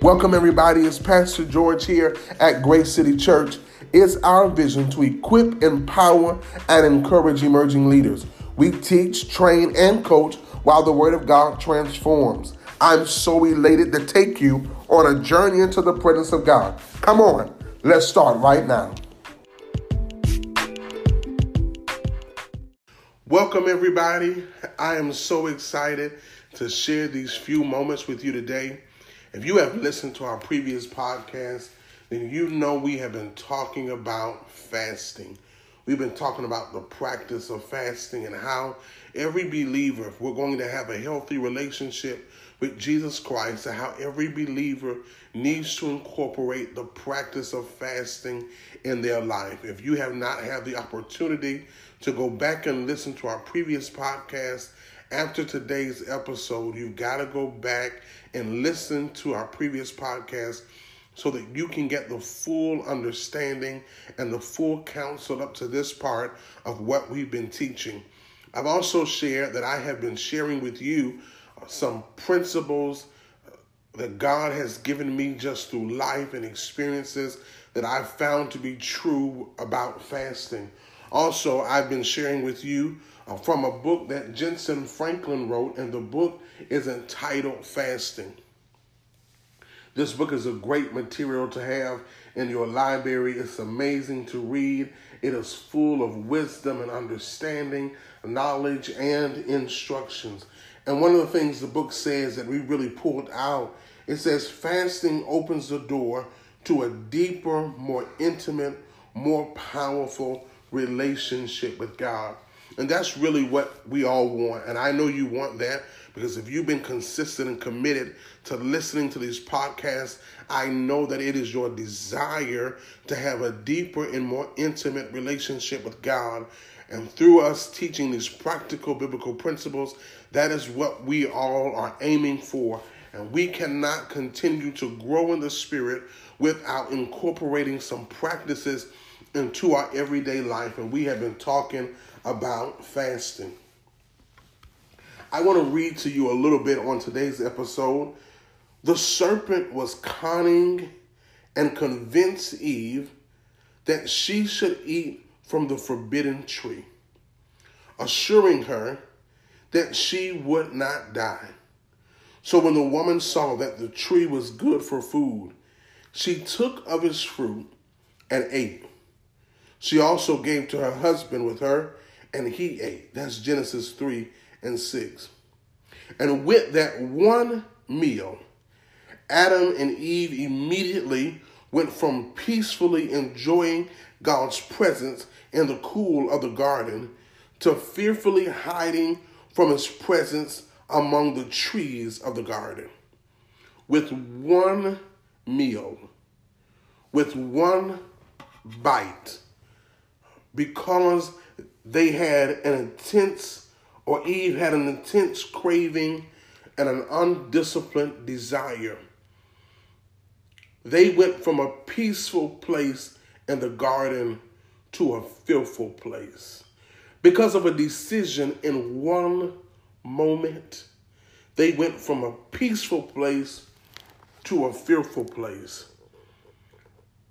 Welcome, everybody. It's Pastor George here at Grace City Church. It's our vision to equip, empower, and encourage emerging leaders. We teach, train, and coach while the Word of God transforms. I'm so elated to take you on a journey into the presence of God. Come on, let's start right now. Welcome, everybody. I am so excited to share these few moments with you today. If you have listened to our previous podcast, then you know we have been talking about fasting. We've been talking about the practice of fasting and how every believer, if we're going to have a healthy relationship with Jesus Christ, and how every believer needs to incorporate the practice of fasting in their life. If you have not had the opportunity to go back and listen to our previous podcast, after today's episode, you've got to go back and listen to our previous podcast so that you can get the full understanding and the full counsel up to this part of what we've been teaching. I've also shared that I have been sharing with you some principles that God has given me just through life and experiences that I've found to be true about fasting. Also, I've been sharing with you uh, from a book that Jentezen Franklin wrote, and the book is entitled Fasting. This book is a great material to have in your library. It's amazing to read. It is full of wisdom and understanding, knowledge, and instructions. And one of the things the book says that we really pulled out, it says fasting opens the door to a deeper, more intimate, more powerful relationship with God. And that's really what we all want. And I know you want that because if you've been consistent and committed to listening to these podcasts, I know that it is your desire to have a deeper and more intimate relationship with God. And through us teaching these practical biblical principles, that is what we all are aiming for. And we cannot continue to grow in the Spirit without incorporating some practices into our everyday life. And we have been talking about fasting. I want to read to you a little bit on today's episode. The serpent was cunning and convinced Eve that she should eat from the forbidden tree, assuring her that she would not die. So when the woman saw that the tree was good for food, she took of its fruit and ate. She also gave to her husband with her, and he ate. That's Genesis 3 and 6. And with that one meal, Adam and Eve immediately went from peacefully enjoying God's presence in the cool of the garden to fearfully hiding from his presence among the trees of the garden. With one meal, with one bite, because they had an intense, or Eve had an intense craving and an undisciplined desire. They went from a peaceful place in the garden to a fearful place. Because of a decision in one moment, they went from a peaceful place to a fearful place.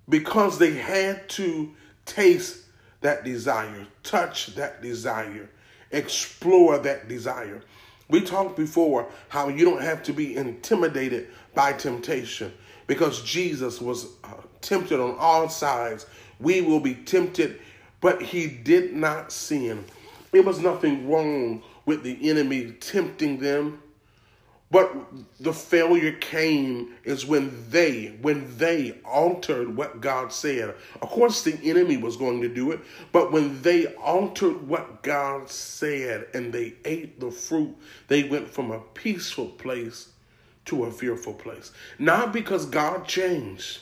Because they had to taste that desire, touch that desire, explore that desire. We talked before how you don't have to be intimidated by temptation because Jesus was uh, tempted on all sides. We will be tempted, but he did not sin. There was nothing wrong with the enemy tempting them but the failure came is when they, when they altered what God said. Of course, the enemy was going to do it, but when they altered what God said and they ate the fruit, they went from a peaceful place to a fearful place. Not because God changed,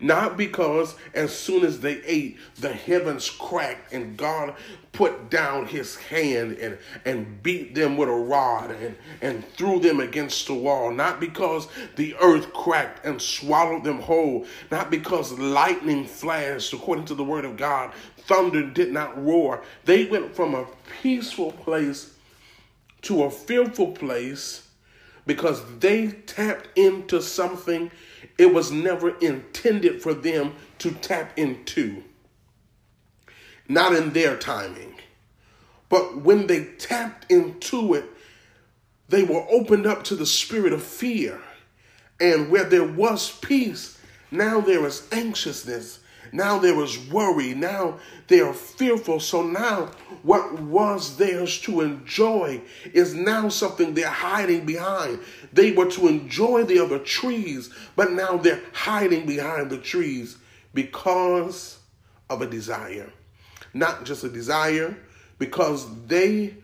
not because as soon as they ate, the heavens cracked and God put down his hand and, and beat them with a rod and, and threw them against the wall. Not because the earth cracked and swallowed them whole. Not because lightning flashed, according to the word of God. Thunder did not roar. They went from a peaceful place to a fearful place because they tapped into something it was never intended for them to tap into. Not in their timing. But when they tapped into it, they were opened up to the spirit of fear. And where there was peace, now there is anxiousness. Now there is worry. Now they are fearful. So now what was theirs to enjoy is now something they're hiding behind. They were to enjoy the other trees, but now they're hiding behind the trees because of a desire. Not just a desire, because they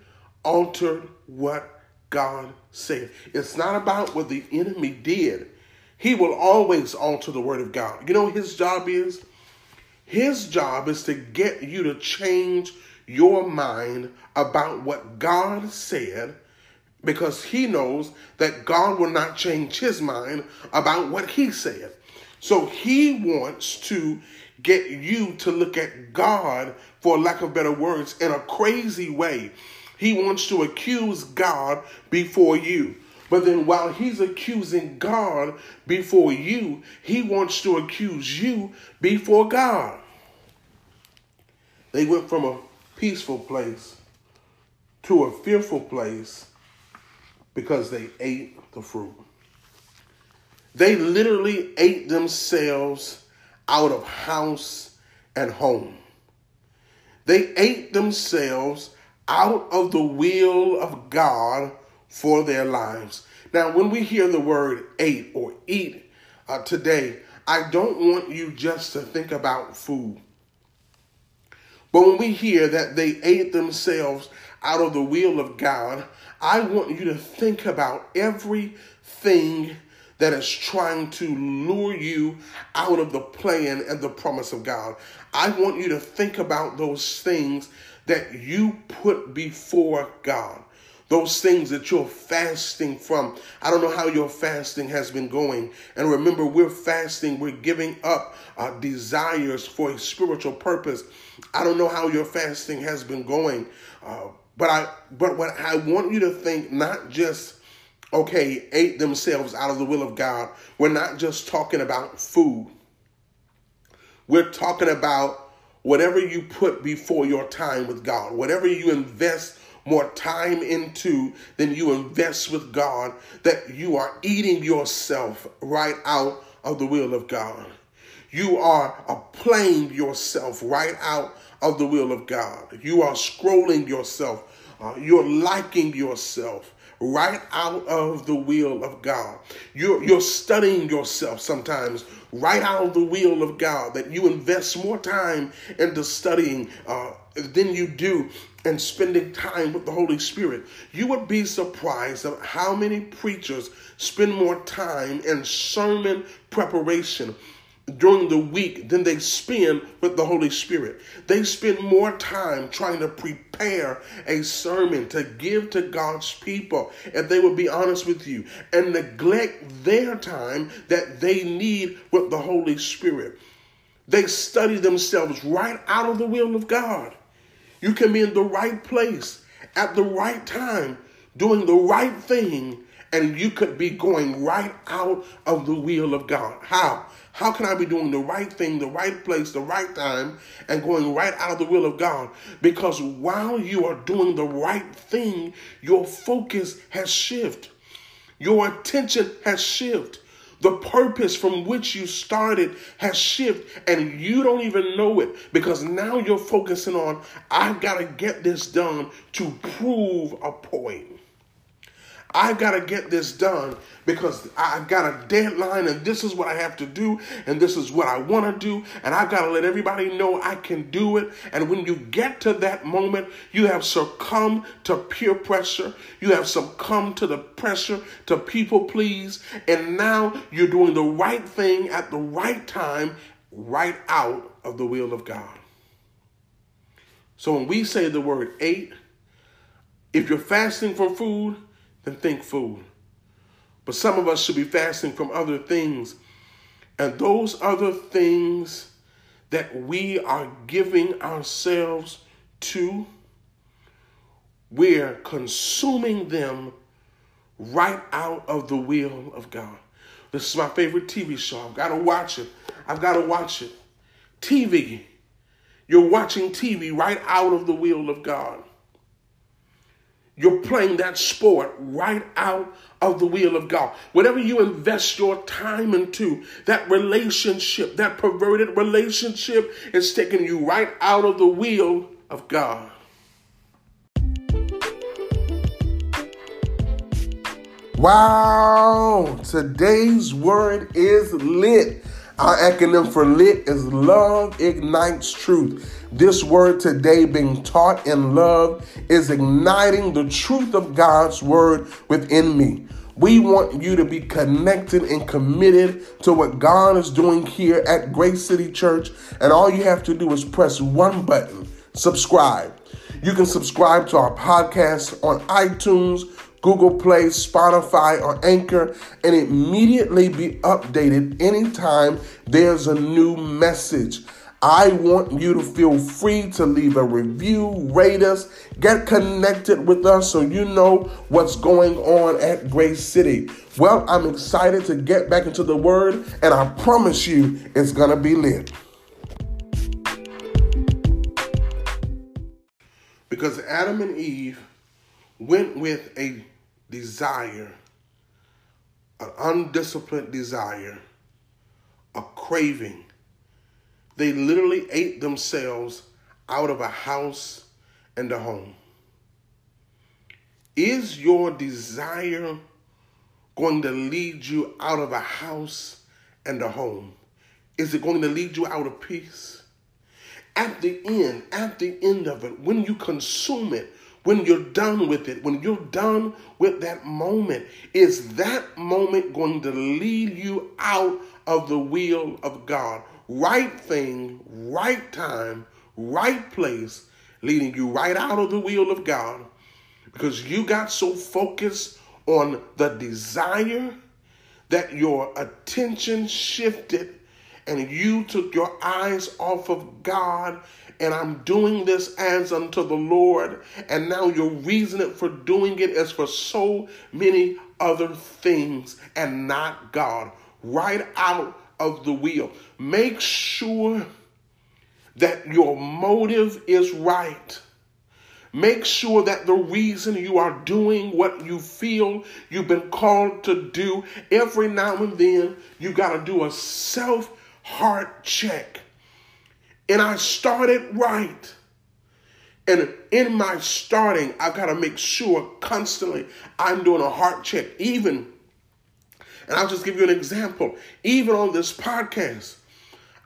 altered what God said. It's not about what the enemy did. He will always alter the word of God. You know his job is? His job is to get you to change your mind about what God said because he knows that God will not change his mind about what he said. So he wants to get you to look at God, for lack of better words, in a crazy way. He wants to accuse God before you. But then while he's accusing God before you, he wants to accuse you before God. They went from a peaceful place to a fearful place because they ate the fruit. They literally ate themselves out of house and home. They ate themselves out of the will of God for their lives. Now, when we hear the word ate or eat uh, today, I don't want you just to think about food. But when we hear that they ate themselves out of the will of God, I want you to think about everything that is trying to lure you out of the plan and the promise of God. I want you to think about those things that you put before God. Those things that you're fasting from. I don't know how your fasting has been going. And remember, we're fasting, we're giving up our desires for a spiritual purpose. I don't know how your fasting has been going. Uh, but I but what I want you to think not just okay, ate themselves out of the will of God. We're not just talking about food. We're talking about whatever you put before your time with God, whatever you invest more time into than you invest with God, that you are eating yourself right out of the will of God. You are playing yourself right out of the will of God. You are scrolling yourself. Uh, you're liking yourself right out of the will of God. You're, you're studying yourself sometimes right out of the will of God, that you invest more time into studying uh, than you do and spending time with the Holy Spirit. You would be surprised at how many preachers spend more time in sermon preparation during the week than they spend with the Holy Spirit. They spend more time trying to prepare a sermon to give to God's people, if they would be honest with you, and neglect their time that they need with the Holy Spirit. They study themselves right out of the will of God. You can be in the right place at the right time, doing the right thing, and you could be going right out of the will of God. How? How can I be doing the right thing, the right place, the right time, and going right out of the will of God? Because while you are doing the right thing, your focus has shifted. Your attention has shifted. The purpose from which you started has shifted and you don't even know it because now you're focusing on, I've got to get this done to prove a point. I've got to get this done because I've got a deadline and this is what I have to do and this is what I want to do and I've got to let everybody know I can do it. And when you get to that moment, you have succumbed to peer pressure, you have succumbed to the pressure to people please, and now you're doing the right thing at the right time, right out of the will of God. So when we say the word ate, if you're fasting for food, then think food. But some of us should be fasting from other things. And those other things that we are giving ourselves to, we're consuming them right out of the will of God. This is my favorite TV show. I've got to watch it. I've got to watch it. TV. You're watching TV right out of the will of God. You're playing that sport right out of the will of God. Whatever you invest your time into, that relationship, that perverted relationship, is taking you right out of the will of God. Wow, today's word is lit. Our acronym for lit is Love Ignites Truth. This word today, being taught in love, is igniting the truth of God's word within me. We want you to be connected and committed to what God is doing here at Grace City Church. And all you have to do is press one button subscribe. You can subscribe to our podcast on iTunes Google Play, Spotify, or Anchor, and immediately be updated anytime there's a new message. I want you to feel free to leave a review, rate us, get connected with us so you know what's going on at Grace City. Well, I'm excited to get back into the Word, and I promise you it's going to be lit. Because Adam and Eve went with a desire, an undisciplined desire, a craving. They literally ate themselves out of a house and a home. Is your desire going to lead you out of a house and a home? Is it going to lead you out of peace? At the end, at the end of it, when you consume it, when you're done with it, when you're done with that moment, is that moment going to lead you out of the will of God? Right thing, right time, right place, leading you right out of the will of God because you got so focused on the desire that your attention shifted and you took your eyes off of God and I'm doing this as unto the Lord. And now your reason for doing it is for so many other things and not God. Right out of the wheel. Make sure that your motive is right. Make sure that the reason you are doing what you feel you've been called to do, every now and then you got to do a self heart check and I started right. And in my starting, I've got to make sure constantly I'm doing a heart check. Even, and I'll just give you an example, even on this podcast,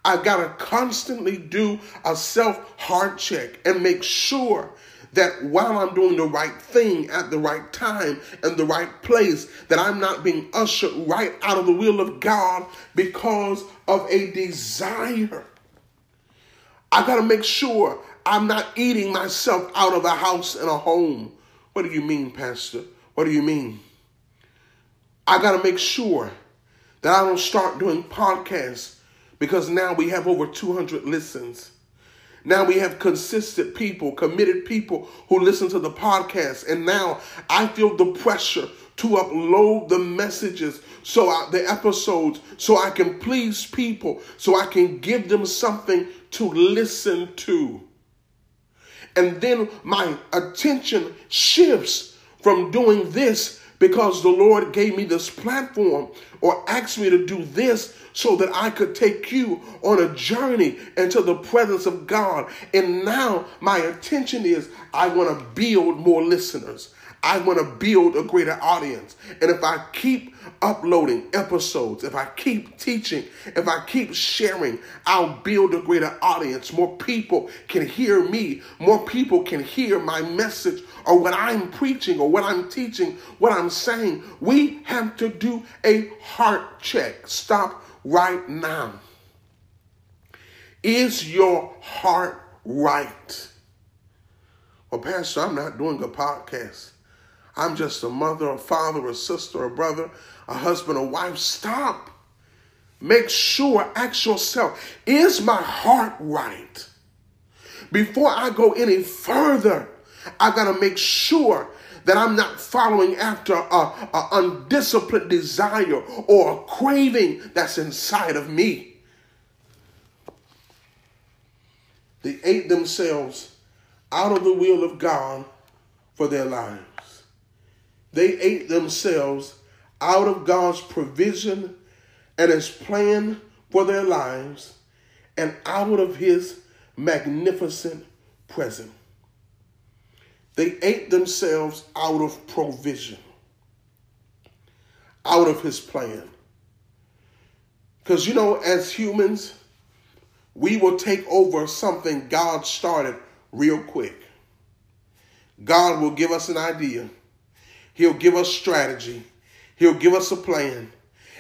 I've got to constantly do a self heart check and make sure that while I'm doing the right thing at the right time and the right place, that I'm not being ushered right out of the will of God because of a desire I got to make sure I'm not eating myself out of a house and a home. What do you mean, Pastor? What do you mean? I got to make sure that I don't start doing podcasts because now we have over 200 listens. Now we have consistent people, committed people who listen to the podcast. And now I feel the pressure to upload the messages so I, the episodes so I can please people, so I can give them something to listen to. And then my attention shifts from doing this because the Lord gave me this platform or asked me to do this so that I could take you on a journey into the presence of God. And now my intention is I want to build more listeners. I want to build a greater audience. And if I keep uploading episodes, if I keep teaching, if I keep sharing, I'll build a greater audience. More people can hear me. More people can hear my message or what I'm preaching or what I'm teaching, what I'm saying. We have to do a heart check. Stop right now. Is your heart right? Well, Pastor, I'm not doing a podcast. I'm just a mother, a father, a sister, a brother, a husband, a wife. Stop. Make sure, ask yourself, is my heart right? Before I go any further, I got to make sure that I'm not following after a, a undisciplined desire or a craving that's inside of me. They ate themselves out of the will of God for their lives. They ate themselves out of God's provision and his plan for their lives and out of his magnificent presence. They ate themselves out of provision, out of his plan. Because, you know, as humans, we will take over something God started real quick. God will give us an idea, He'll give us strategy, He'll give us a plan.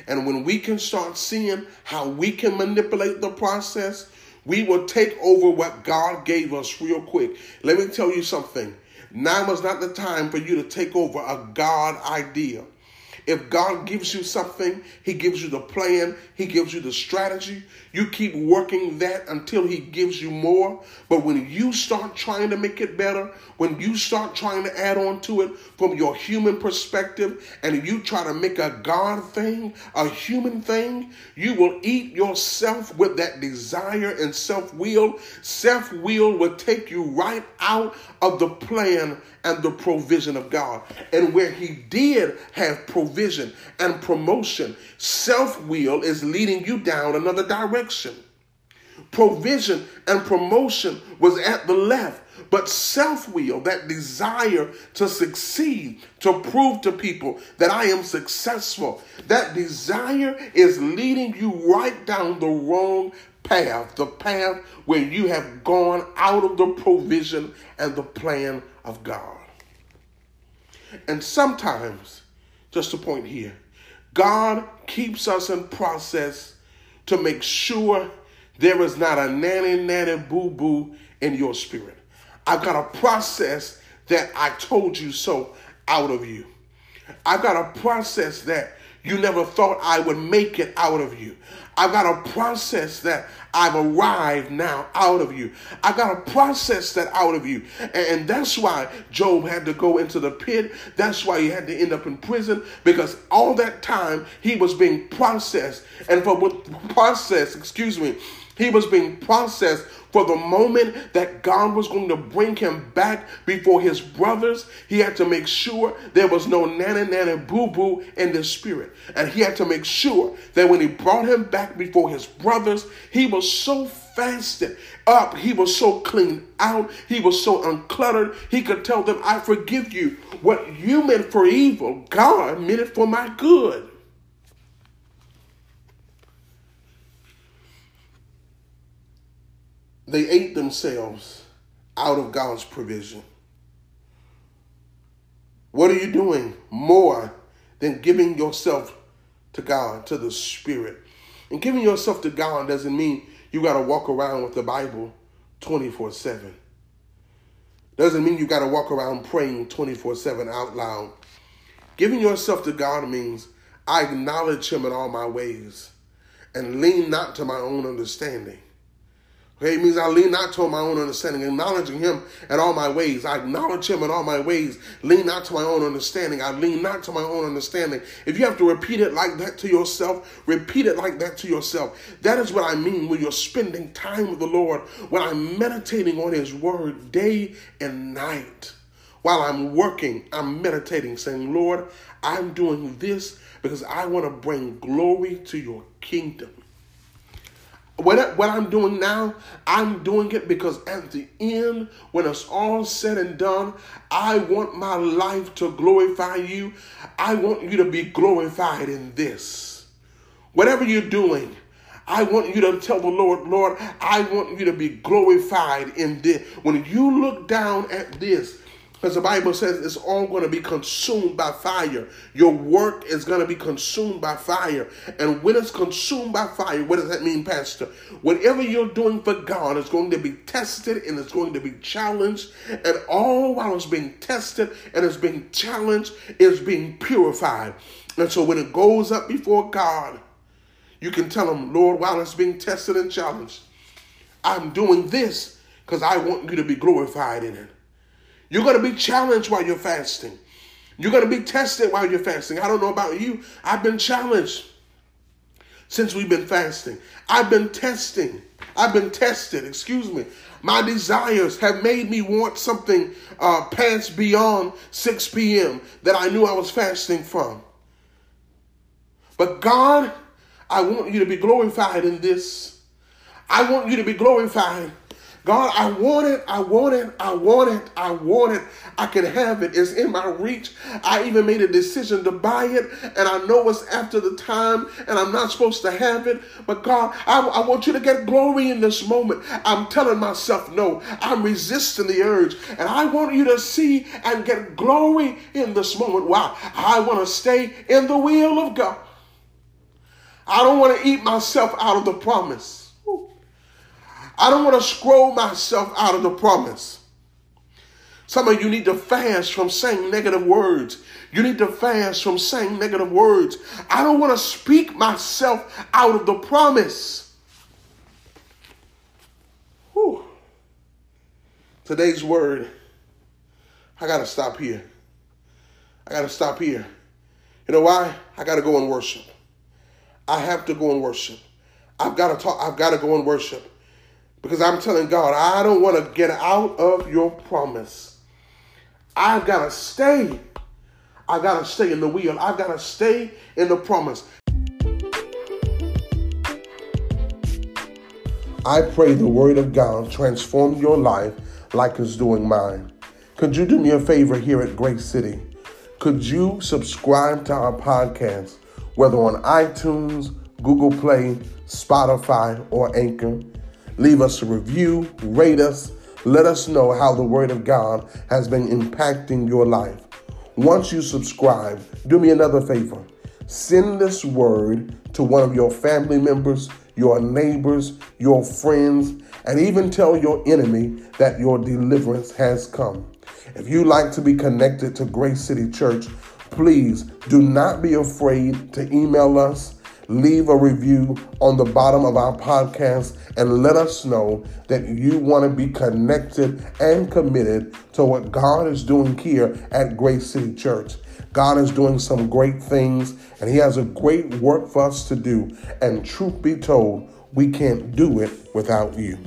And when we can start seeing how we can manipulate the process, we will take over what God gave us real quick. Let me tell you something. Now is not the time for you to take over a God idea. If God gives you something, He gives you the plan, He gives you the strategy. You keep working that until He gives you more. But when you start trying to make it better, when you start trying to add on to it from your human perspective, and you try to make a God thing, a human thing, you will eat yourself with that desire and self will. Self will will take you right out of the plan and the provision of God. And where He did have provision and promotion, self will is leading you down another direction. Provision and promotion was at the left, but self will, that desire to succeed, to prove to people that I am successful, that desire is leading you right down the wrong path, the path where you have gone out of the provision and the plan of God. And sometimes, just a point here, God keeps us in process to make sure there is not a nanny nanny boo boo in your spirit. I've got a process that I told you so out of you. I've got a process that you never thought I would make it out of you. I've got a process that I've arrived now out of you. I got to process that out of you. And that's why Job had to go into the pit. That's why he had to end up in prison because all that time he was being processed. And for what process, excuse me, he was being processed for the moment that God was going to bring him back before his brothers. He had to make sure there was no nana nana boo boo in the spirit. And he had to make sure that when he brought him back before his brothers, he was so fasted up. He was so cleaned out. He was so uncluttered. He could tell them, I forgive you. What you meant for evil, God meant it for my good. They ate themselves out of God's provision. What are you doing more than giving yourself to God, to the Spirit? And giving yourself to God doesn't mean you got to walk around with the Bible 24 7. Doesn't mean you got to walk around praying 24 7 out loud. Giving yourself to God means I acknowledge Him in all my ways and lean not to my own understanding. Okay, it means I lean not to my own understanding, acknowledging him in all my ways. I acknowledge him in all my ways. Lean not to my own understanding. I lean not to my own understanding. If you have to repeat it like that to yourself, repeat it like that to yourself. That is what I mean when you're spending time with the Lord, when I'm meditating on his word day and night. While I'm working, I'm meditating, saying, Lord, I'm doing this because I want to bring glory to your kingdom what, what I'm doing now, I'm doing it because at the end, when it's all said and done, I want my life to glorify you. I want you to be glorified in this. Whatever you're doing, I want you to tell the Lord, Lord, I want you to be glorified in this. When you look down at this, because the Bible says it's all going to be consumed by fire. Your work is going to be consumed by fire. And when it's consumed by fire, what does that mean, Pastor? Whatever you're doing for God is going to be tested and it's going to be challenged. And all while it's being tested and it's being challenged, it's being purified. And so when it goes up before God, you can tell him, Lord, while it's being tested and challenged, I'm doing this because I want you to be glorified in it. You're going to be challenged while you're fasting. You're going to be tested while you're fasting. I don't know about you. I've been challenged since we've been fasting. I've been testing. I've been tested, excuse me. My desires have made me want something uh, past beyond 6 p.m. that I knew I was fasting from. But God, I want you to be glorified in this. I want you to be glorified God, I want it, I want it, I want it, I want it. I can have it. It's in my reach. I even made a decision to buy it, and I know it's after the time, and I'm not supposed to have it. But God, I, I want you to get glory in this moment. I'm telling myself no. I'm resisting the urge, and I want you to see and get glory in this moment. Why? I want to stay in the will of God. I don't want to eat myself out of the promise. I don't want to scroll myself out of the promise. Some of you need to fast from saying negative words. You need to fast from saying negative words. I don't want to speak myself out of the promise. Whew. Today's word, I got to stop here. I got to stop here. You know why? I got to go and worship. I have to go and worship. I've got to talk. I've got to go and worship. Because I'm telling God, I don't want to get out of your promise. I've got to stay. I've got to stay in the wheel. I've got to stay in the promise. I pray the word of God transform your life like it's doing mine. Could you do me a favor here at Grace City? Could you subscribe to our podcast, whether on iTunes, Google Play, Spotify, or Anchor? Leave us a review, rate us, let us know how the Word of God has been impacting your life. Once you subscribe, do me another favor. Send this word to one of your family members, your neighbors, your friends, and even tell your enemy that your deliverance has come. If you like to be connected to Grace City Church, please do not be afraid to email us leave a review on the bottom of our podcast and let us know that you want to be connected and committed to what God is doing here at Grace City Church. God is doing some great things and He has a great work for us to do. And truth be told, we can't do it without you.